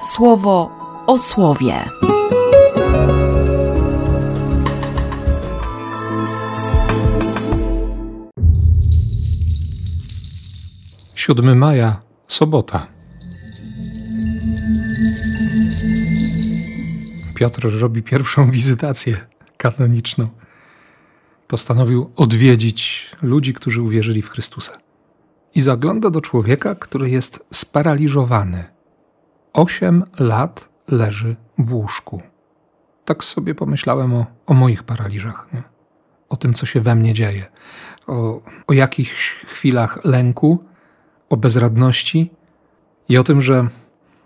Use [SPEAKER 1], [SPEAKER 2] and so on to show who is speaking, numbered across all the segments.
[SPEAKER 1] słowo o słowie.
[SPEAKER 2] Siódmy maja, sobota. Piotr robi pierwszą wizytację kanoniczną. Postanowił odwiedzić ludzi, którzy uwierzyli w Chrystusa. I zagląda do człowieka, który jest sparaliżowany. Osiem lat leży w łóżku. Tak sobie pomyślałem o, o moich paraliżach, nie? o tym, co się we mnie dzieje, o, o jakichś chwilach lęku, o bezradności i o tym, że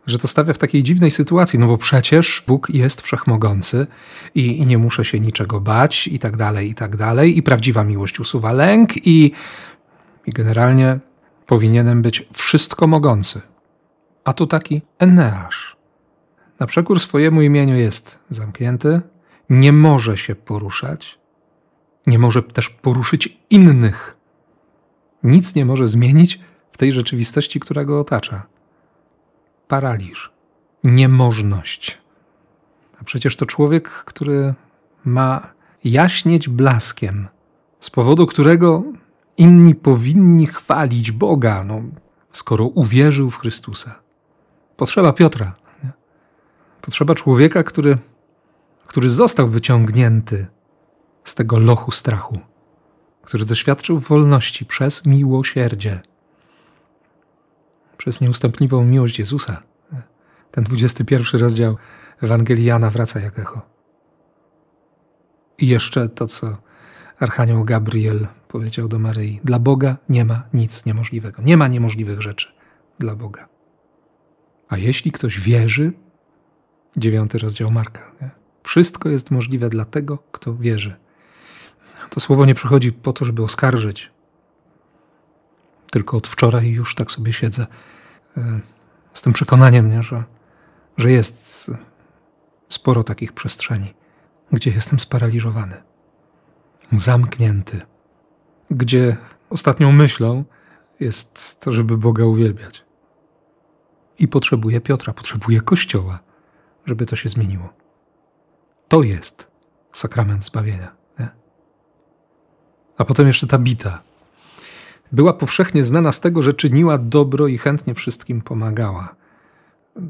[SPEAKER 2] że to stawia w takiej dziwnej sytuacji, no bo przecież Bóg jest wszechmogący i, i, nie muszę się niczego bać i tak dalej, i tak dalej. I prawdziwa miłość usuwa lęk i, i generalnie powinienem być wszystko mogący. A tu taki Eneasz. Na przekór swojemu imieniu jest zamknięty, nie może się poruszać, nie może też poruszyć innych. Nic nie może zmienić w tej rzeczywistości, która go otacza paraliż, niemożność. A przecież to człowiek, który ma jaśnieć blaskiem, z powodu którego inni powinni chwalić Boga, no, skoro uwierzył w Chrystusa. Potrzeba Piotra. Nie? Potrzeba człowieka, który, który został wyciągnięty z tego lochu strachu, który doświadczył wolności przez miłosierdzie przez nieustępliwą miłość Jezusa. Ten 21 rozdział Ewangelii Jana wraca jak echo. I jeszcze to, co Archanioł Gabriel powiedział do Maryi. Dla Boga nie ma nic niemożliwego. Nie ma niemożliwych rzeczy dla Boga. A jeśli ktoś wierzy, dziewiąty rozdział Marka, nie? wszystko jest możliwe dla tego, kto wierzy. To słowo nie przychodzi po to, żeby oskarżyć, tylko od wczoraj już tak sobie siedzę e, z tym przekonaniem, nie, że, że jest sporo takich przestrzeni, gdzie jestem sparaliżowany, zamknięty, gdzie ostatnią myślą jest to, żeby Boga uwielbiać. I potrzebuję Piotra, potrzebuję Kościoła, żeby to się zmieniło. To jest sakrament zbawienia. Nie? A potem jeszcze ta bita, była powszechnie znana z tego, że czyniła dobro i chętnie wszystkim pomagała.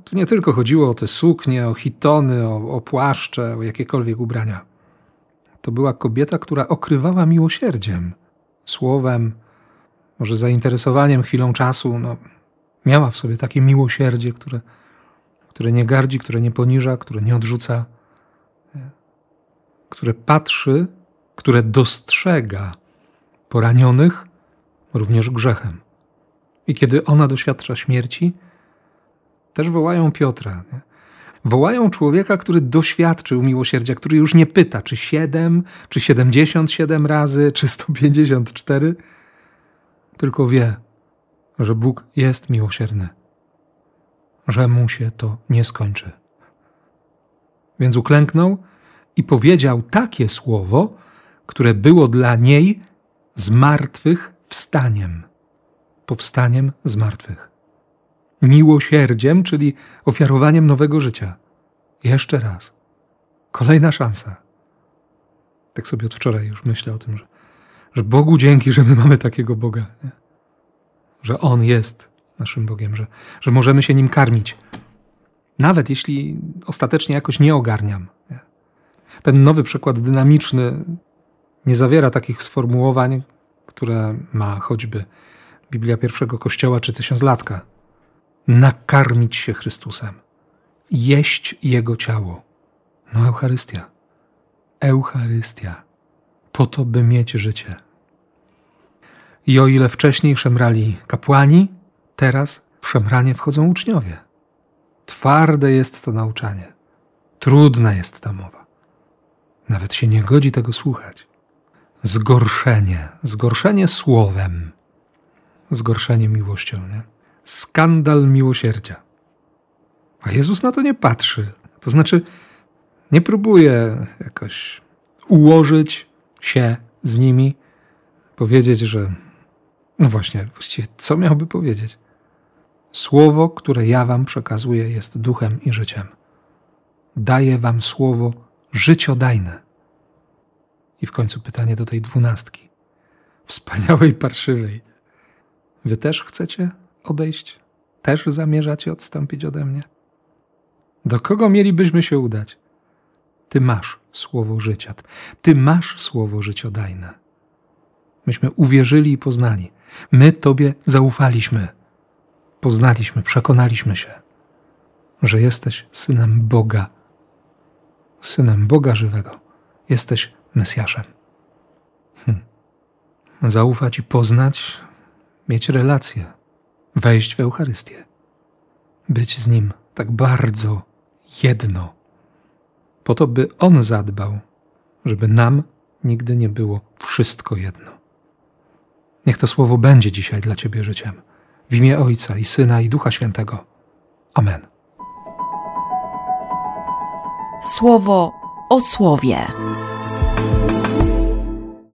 [SPEAKER 2] Tu nie tylko chodziło o te suknie, o hitony, o, o płaszcze, o jakiekolwiek ubrania. To była kobieta, która okrywała miłosierdziem, słowem, może zainteresowaniem, chwilą czasu. No, miała w sobie takie miłosierdzie, które, które nie gardzi, które nie poniża, które nie odrzuca, które patrzy, które dostrzega poranionych również grzechem. I kiedy ona doświadcza śmierci, też wołają Piotra. Nie? Wołają człowieka, który doświadczył miłosierdzia, który już nie pyta, czy siedem, czy siedemdziesiąt siedem razy, czy sto pięćdziesiąt cztery, tylko wie, że Bóg jest miłosierny, że mu się to nie skończy. Więc uklęknął i powiedział takie słowo, które było dla niej z martwych wstaniem, powstaniem z martwych, miłosierdziem, czyli ofiarowaniem nowego życia. Jeszcze raz. Kolejna szansa. Tak sobie od wczoraj już myślę o tym, że, że Bogu dzięki, że my mamy takiego Boga. Nie? Że On jest naszym Bogiem, że, że możemy się Nim karmić. Nawet jeśli ostatecznie jakoś nie ogarniam. Ten nowy przykład dynamiczny nie zawiera takich sformułowań, które ma choćby Biblia pierwszego Kościoła czy tysiąclatka. Nakarmić się Chrystusem, jeść Jego ciało. No Eucharystia. Eucharystia. Po to, by mieć życie. I o ile wcześniej szemrali kapłani, teraz w szemranie wchodzą uczniowie. Twarde jest to nauczanie. Trudna jest ta mowa. Nawet się nie godzi tego słuchać zgorszenie, zgorszenie słowem, zgorszenie miłością, nie? skandal miłosierdzia. A Jezus na to nie patrzy. To znaczy, nie próbuje jakoś ułożyć się z nimi, powiedzieć, że no właśnie, właściwie co miałby powiedzieć? Słowo, które ja wam przekazuję, jest duchem i życiem. Daję wam słowo życiodajne. I w końcu pytanie do tej dwunastki. Wspaniałej parszywej. Wy też chcecie odejść? Też zamierzacie odstąpić ode mnie? Do kogo mielibyśmy się udać? Ty masz słowo życia. Ty masz słowo życiodajne. Myśmy uwierzyli i poznali. My Tobie zaufaliśmy. Poznaliśmy, przekonaliśmy się, że jesteś synem Boga, synem Boga żywego. Jesteś Mesjaszem. Hm. Zaufać i poznać, mieć relację, wejść w Eucharystię, być z Nim tak bardzo jedno, po to, by On zadbał, żeby nam nigdy nie było wszystko jedno. Niech to słowo będzie dzisiaj dla Ciebie życiem. W imię Ojca i Syna i Ducha Świętego. Amen.
[SPEAKER 1] Słowo o słowie.